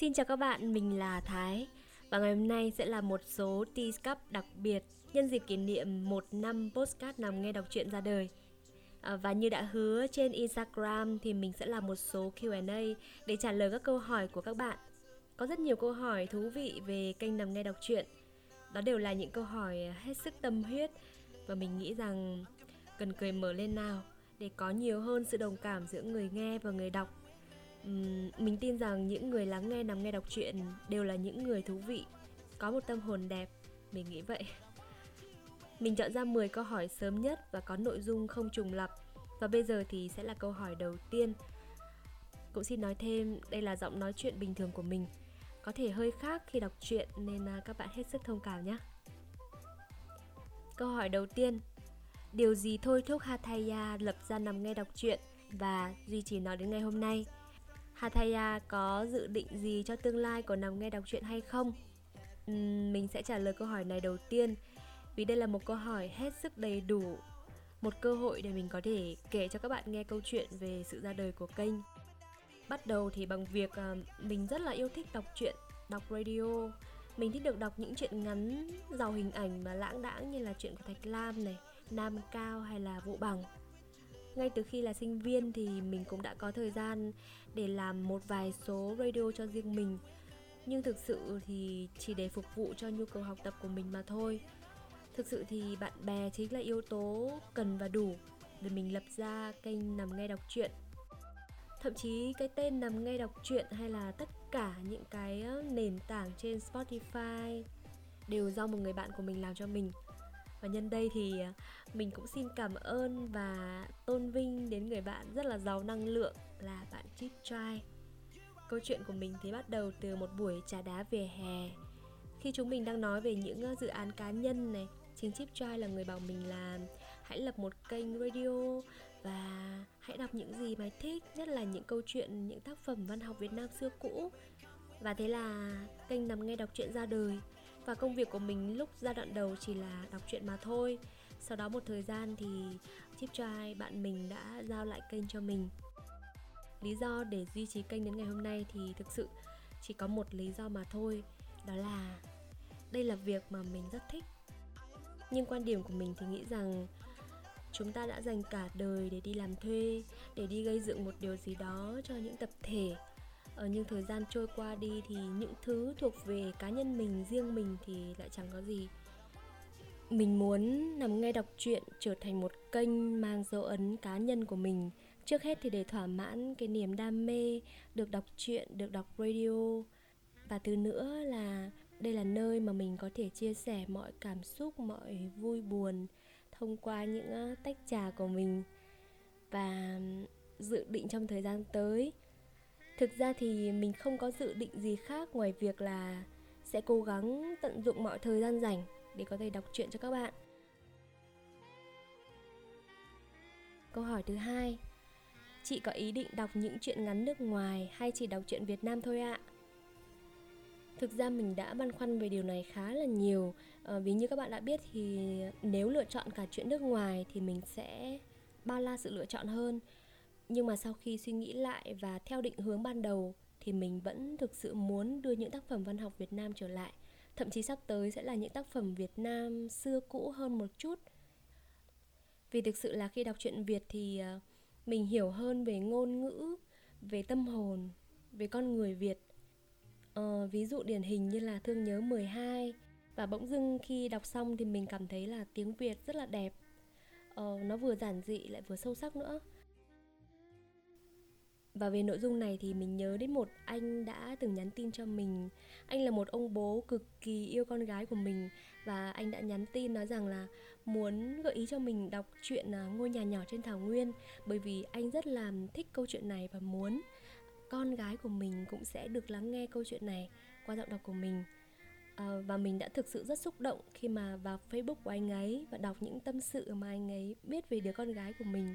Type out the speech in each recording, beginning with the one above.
Xin chào các bạn, mình là Thái và ngày hôm nay sẽ là một số Tease Cup đặc biệt nhân dịp kỷ niệm một năm postcard nằm nghe đọc truyện ra đời. À, và như đã hứa trên Instagram thì mình sẽ làm một số Q&A để trả lời các câu hỏi của các bạn. Có rất nhiều câu hỏi thú vị về kênh nằm nghe đọc truyện. Đó đều là những câu hỏi hết sức tâm huyết và mình nghĩ rằng cần cười mở lên nào để có nhiều hơn sự đồng cảm giữa người nghe và người đọc uhm, mình tin rằng những người lắng nghe nằm nghe đọc truyện đều là những người thú vị có một tâm hồn đẹp mình nghĩ vậy. Mình chọn ra 10 câu hỏi sớm nhất và có nội dung không trùng lặp. Và bây giờ thì sẽ là câu hỏi đầu tiên. Cũng xin nói thêm đây là giọng nói chuyện bình thường của mình. Có thể hơi khác khi đọc truyện nên à, các bạn hết sức thông cảm nhé. Câu hỏi đầu tiên. Điều gì thôi thúc Hataya lập ra nằm nghe đọc truyện và duy trì nó đến ngày hôm nay? Hataya à, có dự định gì cho tương lai? Của nằm nghe đọc truyện hay không? Uhm, mình sẽ trả lời câu hỏi này đầu tiên. Vì đây là một câu hỏi hết sức đầy đủ một cơ hội để mình có thể kể cho các bạn nghe câu chuyện về sự ra đời của kênh. Bắt đầu thì bằng việc uh, mình rất là yêu thích đọc truyện đọc radio. Mình thích được đọc những chuyện ngắn giàu hình ảnh mà lãng đãng như là chuyện của thạch lam này nam cao hay là Vũ bằng ngay từ khi là sinh viên thì mình cũng đã có thời gian để làm một vài số radio cho riêng mình. Nhưng thực sự thì chỉ để phục vụ cho nhu cầu học tập của mình mà thôi. Thực sự thì bạn bè chính là yếu tố cần và đủ để mình lập ra kênh nằm nghe đọc truyện thậm chí cái tên nằm nghe đọc truyện hay là tất cả những cái ờ, nền tảng trên spotify đều do một người bạn của mình làm cho mình và nhân đây thì à, mình cũng xin cảm ơn và tôn vinh đến người bạn rất là giàu năng lượng là bạn Chip Try câu chuyện của mình thì bắt đầu từ một buổi trà đá về hè. Khi chúng mình đang nói về những à, dự án cá nhân này chính Chip Try là người bảo mình là hãy lập một kênh radio và hãy đọc những gì mà thích, nhất là những câu chuyện, những tác phẩm văn học Việt Nam xưa cũ. Và thế là kênh nằm nghe đọc truyện ra đời và công việc của mình lúc giai đoạn đầu chỉ là đọc truyện mà thôi. Sau đó một thời gian thì Chip Trai bạn mình đã giao lại kênh cho mình. Lý do để duy trì kênh đến ngày hôm nay thì thực sự chỉ có một lý do mà thôi, đó là đây là việc mà mình rất thích. Nhưng quan điểm của mình thì nghĩ rằng chúng ta đã dành cả đời để đi làm thuê, để đi gây dựng một điều gì đó cho những tập thể ờ, nhưng thời gian trôi qua đi thì những thứ thuộc về cá nhân mình riêng mình thì lại chẳng có gì. Mình muốn nằm nghe đọc truyện trở thành một kênh mang dấu ấn cá nhân của mình. Trước hết thì để thỏa mãn cái niềm đam mê được đọc truyện được đọc radio. Và thứ nữa là đây là nơi mà mình có thể chia sẻ mọi cảm xúc mọi vui buồn thông qua những ờ, tách trà của mình. Và dự định trong thời gian tới thực ra thì mình không có dự định gì khác ngoài việc là sẽ cố gắng tận dụng mọi thời gian rảnh để có thể đọc truyện cho các bạn. Câu hỏi thứ hai. Chị có ý định đọc những chuyện ngắn nước ngoài hay chỉ đọc truyện việt nam thôi ạ? Thực ra mình đã băn khoăn về điều này khá là nhiều. À, vì như các bạn đã biết thì nếu lựa chọn cả chuyện nước ngoài thì mình sẽ bao la sự lựa chọn hơn nhưng mà sau khi suy nghĩ lại và theo định hướng ban đầu thì mình vẫn thực sự muốn đưa những tác phẩm văn học Việt Nam trở lại. Thậm chí sắp tới sẽ là những tác phẩm Việt Nam xưa cũ hơn một chút. Vì thực sự là khi đọc truyện Việt thì à, mình hiểu hơn về ngôn ngữ về tâm hồn về con người Việt. Ờ, ví dụ điển hình như là thương nhớ 12 và bỗng dưng khi đọc xong thì mình cảm thấy là tiếng Việt rất là đẹp. Ờ, nó vừa giản dị lại vừa sâu sắc nữa và về nội dung này thì mình nhớ đến một anh đã từng nhắn tin cho mình. Anh là một ông bố cực kỳ yêu con gái của mình và anh đã nhắn tin nói rằng là muốn gợi ý cho mình đọc chuyện à, ngôi nhà nhỏ trên thảo nguyên bởi vì anh rất là thích câu chuyện này và muốn con gái của mình cũng sẽ được lắng nghe câu chuyện này qua giọng đọc của mình. À, và mình đã thực sự rất xúc động khi mà vào facebook của anh ấy và đọc những tâm sự mà anh ấy biết về đứa con gái của mình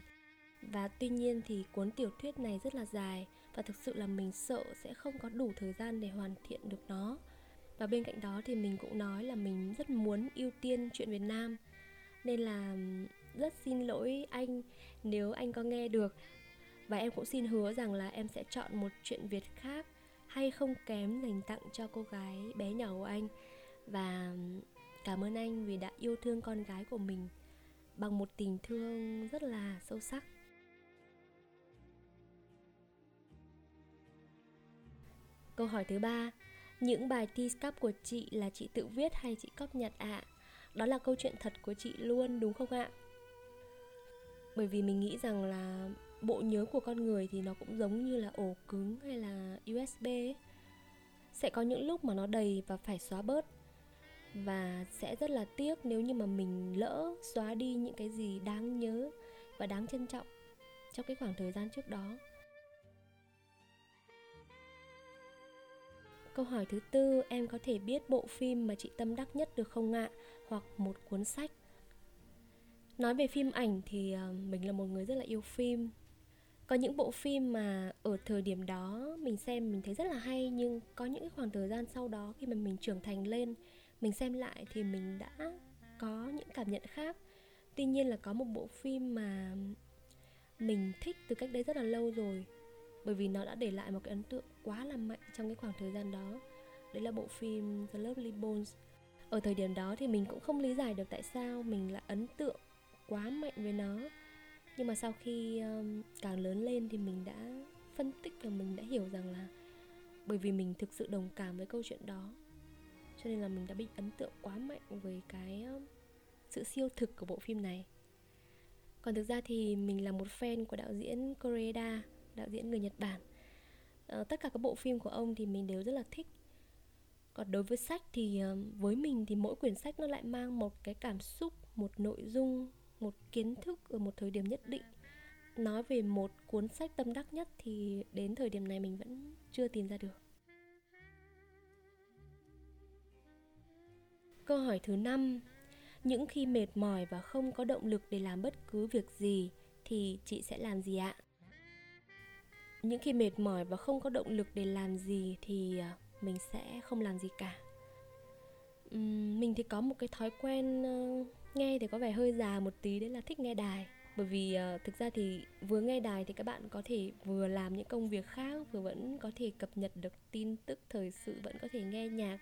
và tuy nhiên thì cuốn tiểu thuyết này rất là dài và thực sự là mình sợ sẽ không có đủ thời gian để hoàn thiện được nó. Và bên cạnh đó thì mình cũng nói là mình rất muốn ưu tiên chuyện Việt Nam. Nên là rất xin lỗi anh nếu anh có nghe được. Và em cũng xin hứa rằng là em sẽ chọn một chuyện Việt khác hay không kém dành tặng cho cô gái bé nhỏ của anh. Và cảm ơn anh vì đã yêu thương con gái của mình bằng một tình thương rất là sâu sắc. Câu hỏi thứ ba, những bài thi cup của chị là chị tự viết hay chị cóp nhặt ạ à? đó là câu chuyện thật của chị luôn, đúng không ạ bởi vì mình nghĩ rằng là bộ nhớ của con người thì nó cũng giống như là ổ cứng hay là usb ấy. sẽ có những lúc mà nó đầy và phải xóa bớt và sẽ rất là tiếc nếu như mà mình lỡ xóa đi những cái gì đáng nhớ và đáng trân trọng trong cái khoảng thời gian trước đó câu hỏi thứ tư, em có thể biết bộ phim mà chị tâm đắc nhất được không ạ? Hoặc một cuốn sách. Nói về phim ảnh thì ờ, mình là một người rất là yêu phim. Có những bộ phim mà ở thời điểm đó mình xem mình thấy rất là hay, nhưng có những khoảng thời gian sau đó khi mà mình trưởng thành lên, mình xem lại thì mình đã có những cảm nhận khác. Tuy nhiên là có một bộ phim mà mình thích từ cách đây rất là lâu rồi bởi vì nó đã để lại một cái ấn tượng quá là mạnh trong cái khoảng thời gian đó. Đấy là bộ phim The Lovely Bones. Ở thời điểm đó thì mình cũng không lý giải được tại sao mình lại ấn tượng quá mạnh với nó. Nhưng mà sau khi um, càng lớn lên thì mình đã phân tích và mình đã hiểu rằng là bởi vì mình thực sự đồng cảm với câu chuyện đó cho nên là mình đã bị ấn tượng quá mạnh với cái um, sự siêu thực của bộ phim này. Còn thực ra thì mình là một fan của đạo diễn Koreeda đạo diễn người Nhật Bản. À, tất cả các bộ phim của ông thì mình đều rất là thích. Còn đối với sách thì ờ, với mình thì mỗi quyển sách nó lại mang một cái cảm xúc một nội dung một kiến thức ở một thời điểm nhất định. Nói về một cuốn sách tâm đắc nhất thì đến thời điểm này mình vẫn chưa tìm ra được. Câu hỏi thứ năm những khi mệt mỏi và không có động lực để làm bất cứ việc gì thì chị sẽ làm gì ạ? Những khi mệt mỏi và không có động lực để làm gì thì à, mình sẽ không làm gì cả. Mình thì có một cái thói quen ờ, nghe thì có vẻ hơi già một tí đấy là thích nghe đài. Bởi vì uh, thực ra thì vừa nghe đài thì các bạn có thể vừa làm những công việc khác vừa vẫn có thể cập nhật được tin tức thời sự vẫn có thể nghe nhạc.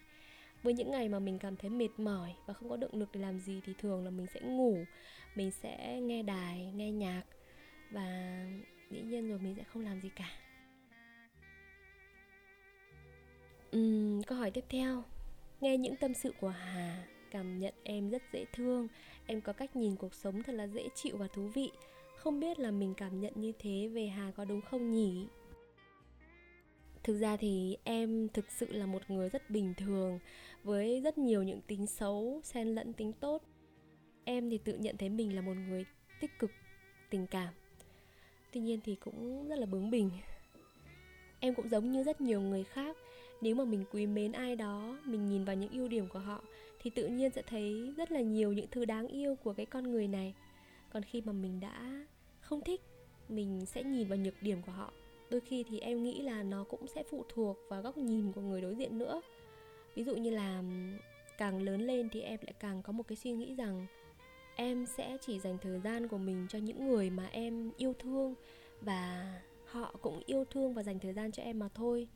Với những ngày mà mình cảm thấy mệt mỏi và không có động lực để làm gì thì thường là mình sẽ ngủ mình sẽ nghe đài nghe nhạc và dĩ nhiên rồi mình sẽ không làm gì cả. Uhm, câu hỏi tiếp theo. Nghe những tâm sự của hà cảm nhận em rất dễ thương. Em có cách nhìn cuộc sống thật là dễ chịu và thú vị. Không biết là mình cảm nhận như thế về hà có đúng không nhỉ? Thực ra thì em thực sự là một người rất bình thường với rất nhiều những tính xấu xen lẫn tính tốt. Em thì tự nhận thấy mình là một người tích cực tình cảm tuy nhiên thì cũng rất là bướng bỉnh. Em cũng giống như rất nhiều người khác, nếu mà mình quý mến ai đó, mình nhìn vào những ưu điểm của họ, thì tự nhiên sẽ thấy rất là nhiều những thứ đáng yêu của cái con người này. Còn khi mà mình đã không thích, mình sẽ nhìn vào nhược điểm của họ. Đôi khi thì em nghĩ là nó cũng sẽ phụ thuộc vào góc nhìn của người đối diện nữa. Ví dụ như là càng lớn lên thì em lại càng có một cái suy nghĩ rằng em sẽ chỉ dành thời gian của mình cho những người mà em yêu thương và họ cũng yêu thương và dành thời gian cho em mà thôi.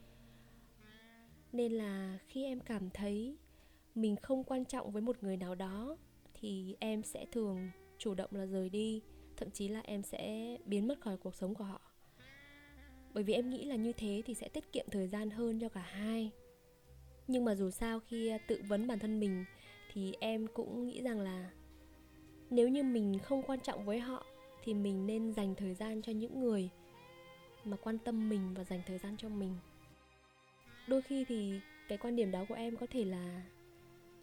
Nên là khi em cảm thấy mình không quan trọng với một người nào đó, thì em sẽ thường chủ động là rời đi, thậm chí là em sẽ biến mất khỏi cuộc sống của họ. Bởi vì em nghĩ là như thế thì sẽ tiết kiệm thời gian hơn cho cả hai. Nhưng mà dù sao khi tự vấn bản thân mình, thì em cũng nghĩ rằng là nếu như mình không quan trọng với họ, thì mình nên dành thời gian cho những người mà quan tâm mình và dành thời gian cho mình. Đôi khi thì cái quan điểm đó của em có thể là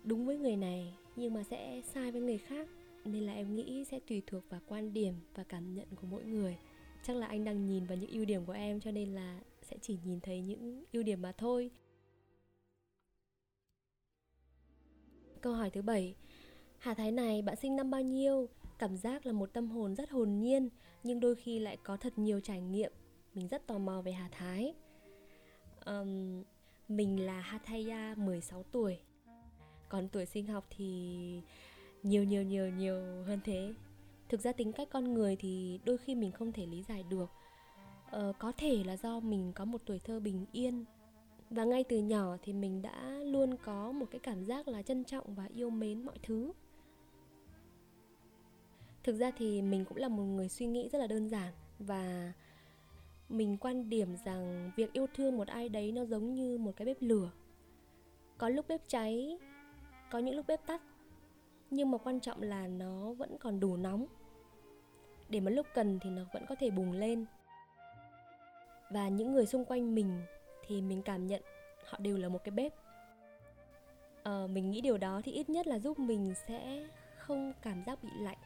đúng với người này, nhưng mà sẽ sai với người khác. Nên là em nghĩ sẽ tùy thuộc vào quan điểm và cảm nhận của mỗi người. Chắc là anh đang nhìn vào những ưu điểm của em, cho nên là sẽ chỉ nhìn thấy những ưu điểm mà thôi. Câu hỏi thứ bảy. Hà Thái này, bạn sinh năm bao nhiêu? Cảm giác là một tâm hồn rất hồn nhiên, nhưng đôi khi lại có thật nhiều trải nghiệm. Mình rất tò mò về Hà Thái. Um, mình là Hathaya 16 tuổi Còn tuổi sinh học thì nhiều nhiều nhiều nhiều hơn thế Thực ra tính cách con người thì đôi khi mình không thể lý giải được ờ, Có thể là do mình có một tuổi thơ bình yên và ngay từ nhỏ thì mình đã luôn có một cái cảm giác là trân trọng và yêu mến mọi thứ thực ra thì mình cũng là một người suy nghĩ rất là đơn giản và mình quan điểm rằng việc yêu thương một ai đấy nó giống như một cái bếp lửa. Có lúc bếp cháy có những lúc bếp tắt nhưng mà quan trọng là nó vẫn còn đủ nóng. Để mà lúc cần thì nó vẫn có thể bùng lên. Và những người xung quanh mình thì mình cảm nhận họ đều là một cái bếp. À, mình nghĩ điều đó thì ít nhất là giúp mình sẽ không cảm giác bị lạnh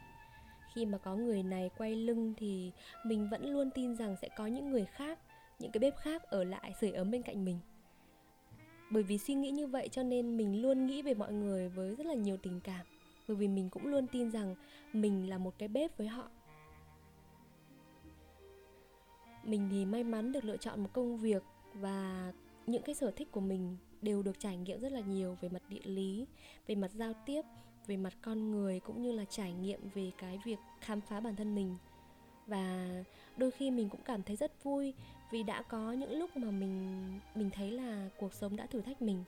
khi mà có người này quay lưng thì mình vẫn luôn tin rằng sẽ có những người khác, những cái bếp khác ở lại, sưởi ấm bên cạnh mình. Bởi vì suy nghĩ như vậy cho nên mình luôn nghĩ về mọi người với rất là nhiều tình cảm. Bởi vì mình cũng luôn tin rằng mình là một cái bếp với họ. Mình thì may mắn được lựa chọn một công việc và những cái sở thích của mình đều được trải nghiệm rất là nhiều về mặt địa lý, về mặt giao tiếp về mặt con người cũng như là trải nghiệm về cái việc khám phá bản thân mình. Và đôi khi mình cũng cảm thấy rất vui vì đã có những lúc mà mình mình thấy là cuộc sống đã thử thách mình,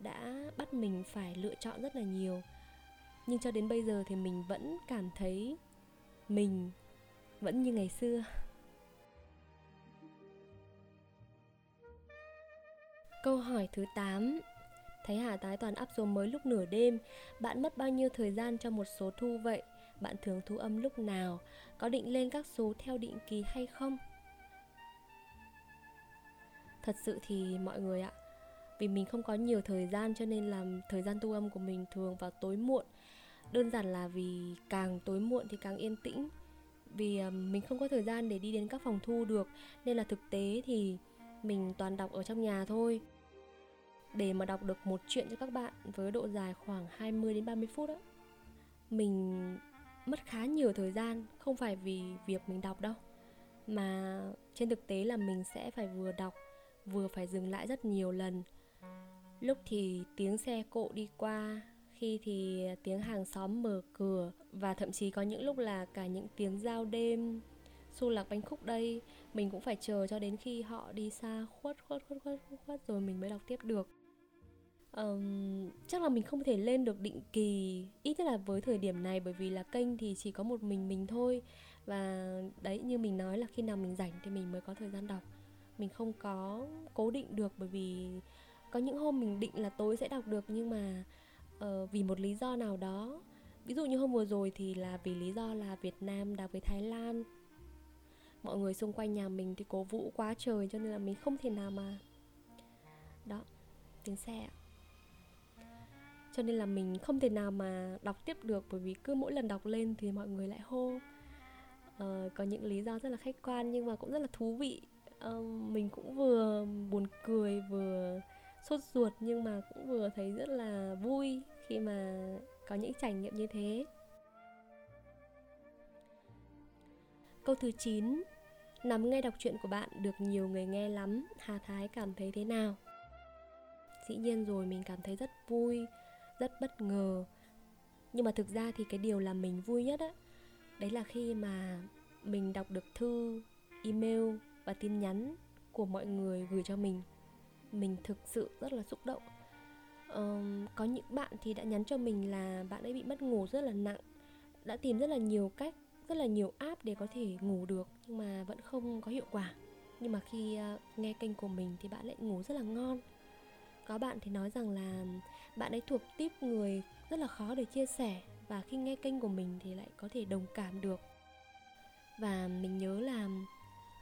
đã bắt mình phải lựa chọn rất là nhiều. Nhưng cho đến bây giờ thì mình vẫn cảm thấy mình vẫn như ngày xưa. Câu hỏi thứ 8 Thấy Hà tái toàn áp số mới lúc nửa đêm Bạn mất bao nhiêu thời gian cho một số thu vậy? Bạn thường thu âm lúc nào? Có định lên các số theo định kỳ hay không? Thật sự thì mọi người ạ, Vì mình không có nhiều thời gian cho nên là thời gian thu âm của mình thường vào tối muộn Đơn giản là vì càng tối muộn thì càng yên tĩnh Vì à, mình không có thời gian để đi đến các phòng thu được, Nên là thực tế thì mình toàn đọc ở trong nhà thôi để mà đọc được một chuyện cho các bạn với độ dài khoảng 20 đến 30 phút đó. Mình mất khá nhiều thời gian, không phải vì việc mình đọc đâu, mà trên thực tế là mình sẽ phải vừa đọc, vừa phải dừng lại rất nhiều lần lúc thì tiếng xe cộ đi qua, khi thì tiếng hàng xóm mở cửa, và thậm chí có những lúc là cả những tiếng giao đêm xu lạc bánh khúc đây, mình cũng phải chờ cho đến khi họ đi xa khuất khuất khuất khuất khuất rồi mình mới đọc tiếp được um, chắc là mình không thể lên được định kỳ ít nhất là với thời điểm này bởi vì là kênh thì chỉ có một mình mình thôi. Và đấy như mình nói là khi nào mình rảnh thì mình mới có thời gian đọc. Mình không có cố định được bởi vì có những hôm mình định là tối sẽ đọc được nhưng mà uh, vì một lý do nào đó. Ví dụ như hôm vừa rồi thì là vì lý do là Việt Nam đọc với Thái Lan. Mọi người xung quanh nhà mình thì cố vũ quá trời cho nên là mình không thể nào mà. Đó tiếng xe ạ cho nên là mình không thể nào mà đọc tiếp được bởi vì cứ mỗi lần đọc lên thì mọi người lại hô. Uh, có những lý do rất là khách quan nhưng mà cũng rất là thú vị. Uh, mình cũng vừa buồn cười vừa sốt ruột nhưng mà cũng vừa thấy rất là vui khi mà có những trải nghiệm như thế. Câu thứ 9 Nắm nghe đọc truyện của bạn được nhiều người nghe lắm Hà Thái cảm thấy thế nào? Dĩ nhiên rồi mình cảm thấy rất vui. Rất bất ngờ. Nhưng mà thực ra thì cái điều làm mình vui nhất á Đấy là khi mà mình đọc được thư, email và tin nhắn của mọi người gửi cho mình. Mình thực sự rất là xúc động. Um, Có những bạn thì đã nhắn cho mình là bạn ấy bị mất ngủ rất là nặng Đã tìm rất là nhiều cách rất là nhiều app để có thể ngủ được nhưng mà vẫn không có hiệu quả. Nhưng mà khi uh, nghe kênh của mình thì bạn lại ngủ rất là ngon. Có bạn thì nói rằng là bạn ấy thuộc tiếp người rất là khó để chia sẻ và khi nghe kênh của mình thì lại có thể đồng cảm được. Và mình nhớ là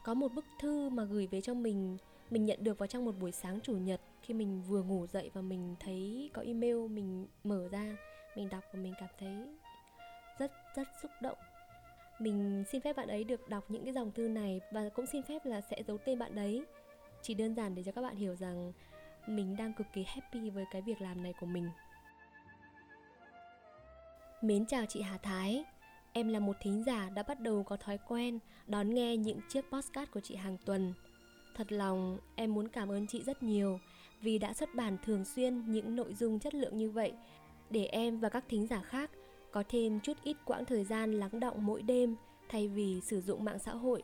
có một bức thư mà gửi về cho mình mình nhận được vào trong một buổi sáng chủ nhật khi mình vừa ngủ dậy và mình thấy có email mình mở ra, mình đọc và mình cảm thấy rất rất xúc động. Mình xin phép bạn ấy được đọc những cái dòng thư này và cũng xin phép là sẽ giấu tên bạn đấy chỉ đơn giản để cho các bạn hiểu rằng mình đang cực kỳ happy với cái việc làm này của mình. Mến chào chị hà thái. Em là một thính giả đã bắt đầu có thói quen đón nghe những chiếc postcard của chị hàng tuần. Thật lòng, em muốn cảm ơn chị rất nhiều vì đã xuất bản thường xuyên những nội dung chất lượng như vậy để em và các thính giả khác có thêm chút ít quãng thời gian lắng động mỗi đêm thay vì sử dụng mạng xã hội.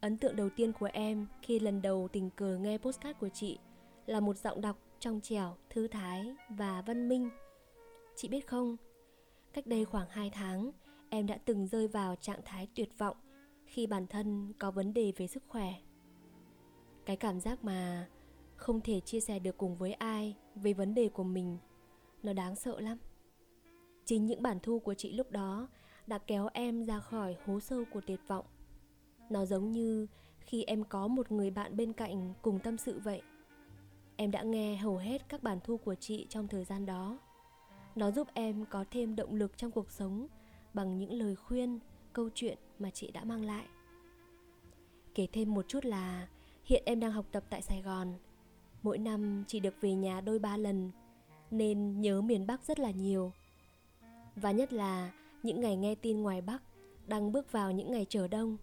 Ấn tượng đầu tiên của em khi lần đầu tình cờ nghe postcard của chị là một giọng đọc trong trẻo, thư thái và văn minh. Chị biết không, cách đây khoảng 2 tháng, em đã từng rơi vào trạng thái tuyệt vọng khi bản thân có vấn đề về sức khỏe. Cái cảm giác mà không thể chia sẻ được cùng với ai về vấn đề của mình, nó đáng sợ lắm. Chính những bản thu của chị lúc đó đã kéo em ra khỏi hố sâu của tuyệt vọng. Nó giống như khi em có một người bạn bên cạnh cùng tâm sự vậy. Em đã nghe hầu hết các bản thu của chị trong thời gian đó. Nó giúp em có thêm động lực trong cuộc sống bằng những lời khuyên, câu chuyện mà chị đã mang lại. Kể thêm một chút là hiện em đang học tập tại Sài Gòn. Mỗi năm chỉ được về nhà đôi ba lần nên nhớ miền Bắc rất là nhiều. Và nhất là những ngày nghe tin ngoài Bắc đang bước vào những ngày trở đông.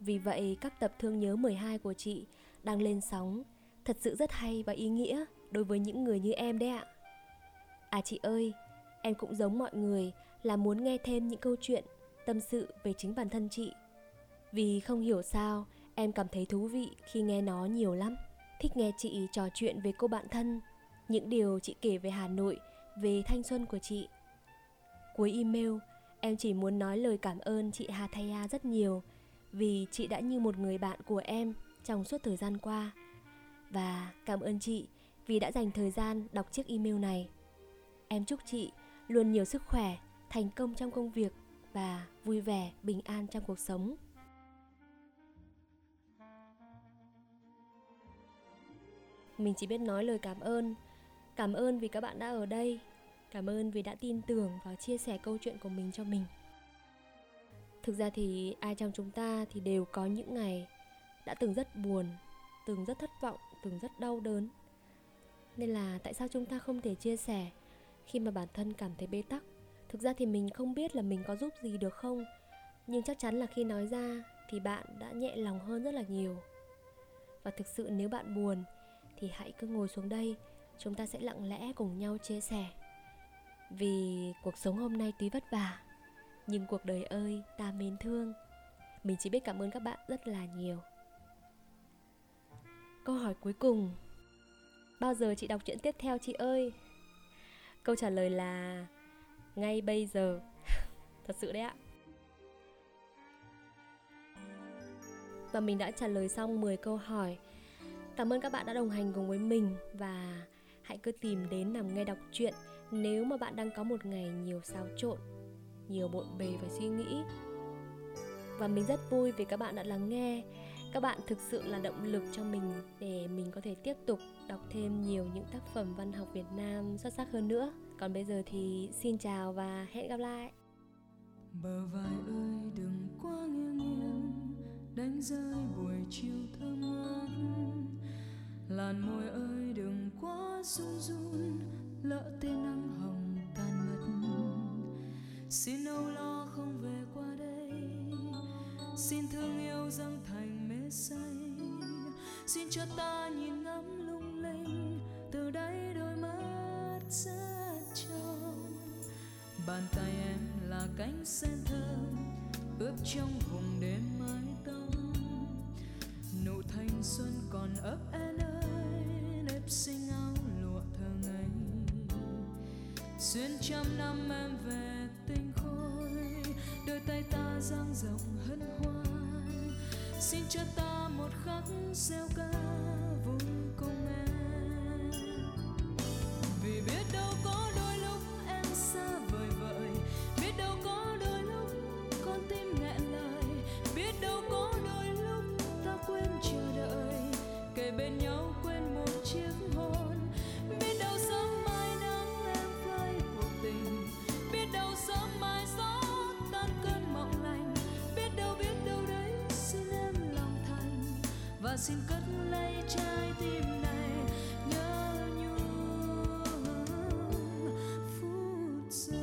Vì vậy các tập thương nhớ 12 của chị đang lên sóng thật sự rất hay và ý nghĩa đối với những người như em đấy ạ. À chị ơi, em cũng giống mọi người là muốn nghe thêm những câu chuyện tâm sự về chính bản thân chị. Vì không hiểu sao, em cảm thấy thú vị khi nghe nó nhiều lắm. Thích nghe chị trò chuyện về cô bạn thân, những điều chị kể về Hà Nội, về thanh xuân của chị. Cuối email, em chỉ muốn nói lời cảm ơn chị Hà Thaya rất nhiều vì chị đã như một người bạn của em trong suốt thời gian qua. Và cảm ơn chị vì đã dành thời gian đọc chiếc email này. Em chúc chị luôn nhiều sức khỏe, thành công trong công việc và vui vẻ, bình an trong cuộc sống. Mình chỉ biết nói lời cảm ơn. Cảm ơn vì các bạn đã ở đây. Cảm ơn vì đã tin tưởng và chia sẻ câu chuyện của mình cho mình. Thực ra thì ai trong chúng ta thì đều có những ngày đã từng rất buồn, từng rất thất vọng, từng rất đau đớn. Nên là tại sao chúng ta không thể chia sẻ khi mà bản thân cảm thấy bế tắc? Thực ra thì mình không biết là mình có giúp gì được không, nhưng chắc chắn là khi nói ra thì bạn đã nhẹ lòng hơn rất là nhiều. Và thực sự nếu bạn buồn thì hãy cứ ngồi xuống đây, chúng ta sẽ lặng lẽ cùng nhau chia sẻ. Vì cuộc sống hôm nay tuy vất vả, nhưng cuộc đời ơi ta mến thương mình chỉ biết cảm ơn các bạn rất là nhiều câu hỏi cuối cùng. Bao giờ chị đọc chuyện tiếp theo chị ơi? Câu trả lời là, ngay bây giờ. Thật sự đấy ạ. Và mình đã trả lời xong 10 câu hỏi. Cảm ơn các bạn đã đồng hành cùng với mình và hãy cứ tìm đến nằm nghe đọc truyện nếu mà bạn đang có một ngày nhiều xáo trộn, nhiều bộn bề và suy nghĩ. Và mình rất vui vì các bạn đã lắng nghe các bạn thực sự là động lực cho mình để mình có thể tiếp tục đọc thêm nhiều những tác phẩm văn học Việt Nam xuất sắc hơn nữa. Còn bây giờ thì xin chào và hẹn gặp lại. Bờ vai ơi, đừng quá nghiêng nghiêng, đánh rơi buổi chiều thơm ngát. Làn môi ơi, đừng quá run run, lỡ tên nắng hồng tan mất. xin âu lo không về qua đây, xin thương yêu rằng say. Xin cho ta nhìn ngắm lung linh, từ đây đôi mắt rất trong bàn tay em là cánh sen thơm, ướp trong hồng đêm mái tóc. Nụ thanh xuân còn ấp em ơi, nếp sinh áo lụa thơ ngây. Xuyên trăm năm em về tinh khôi, đôi tay ta dang rộng xin cho ta một khắc gieo ca. và xin cất lấy trái tim này, nhớ nhung phút giây.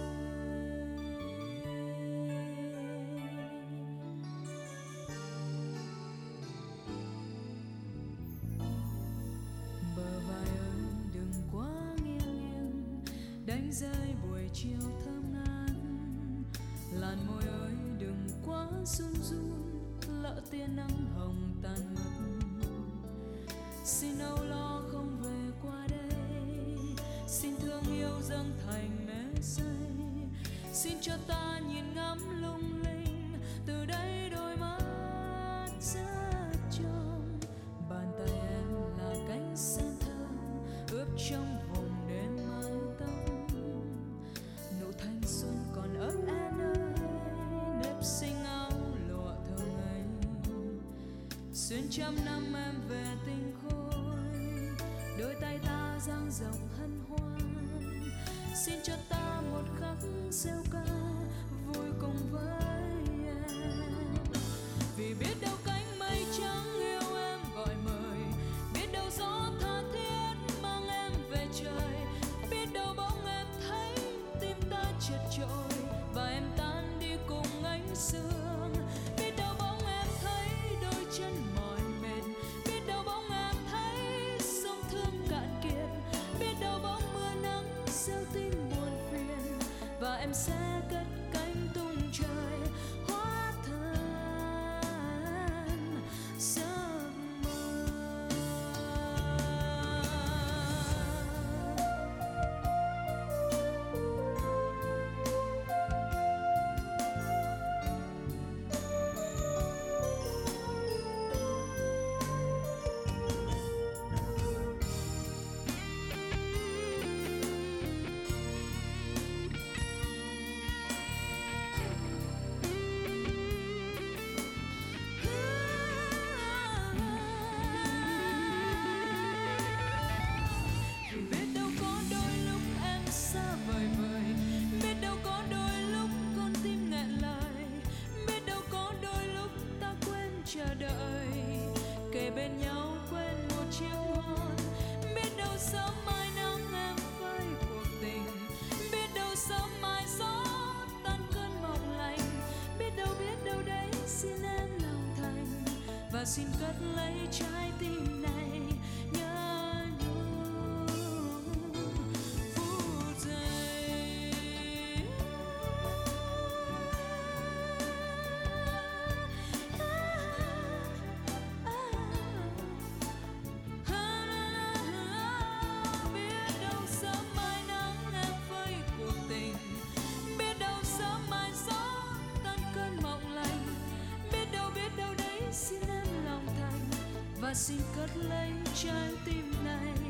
Bờ vai ơi đừng quá nghiêng nghiêng, đánh rơi buổi chiều thơm ngát. Làn môi ơi đừng quá run run, lỡ tia nắng hồng tan mất xin âu lo không về qua đây, xin thương yêu dâng thành mê say. Xin cho ta nhìn ngắm lung linh từ đây đôi mắt rất trong bàn tay em là cánh sen thơm ướp trong vùng đêm mái tóc nụ thanh xuân còn ấp em ơi nếp sinh áo lụa thường ấy xuyên trăm năm em về tình khôi đôi tay ta dang rộng hân hoan. Xin cho ta một khắc reo ca vui cùng với em. Vì biết đâu cánh mây trắng yêu em gọi mời, biết đâu gió tha thiết mang em về trời, biết đâu bóng em thấy tim ta chật trội và em tan đi cùng ánh sương. Xin cất và xin cất lấy trái tim này.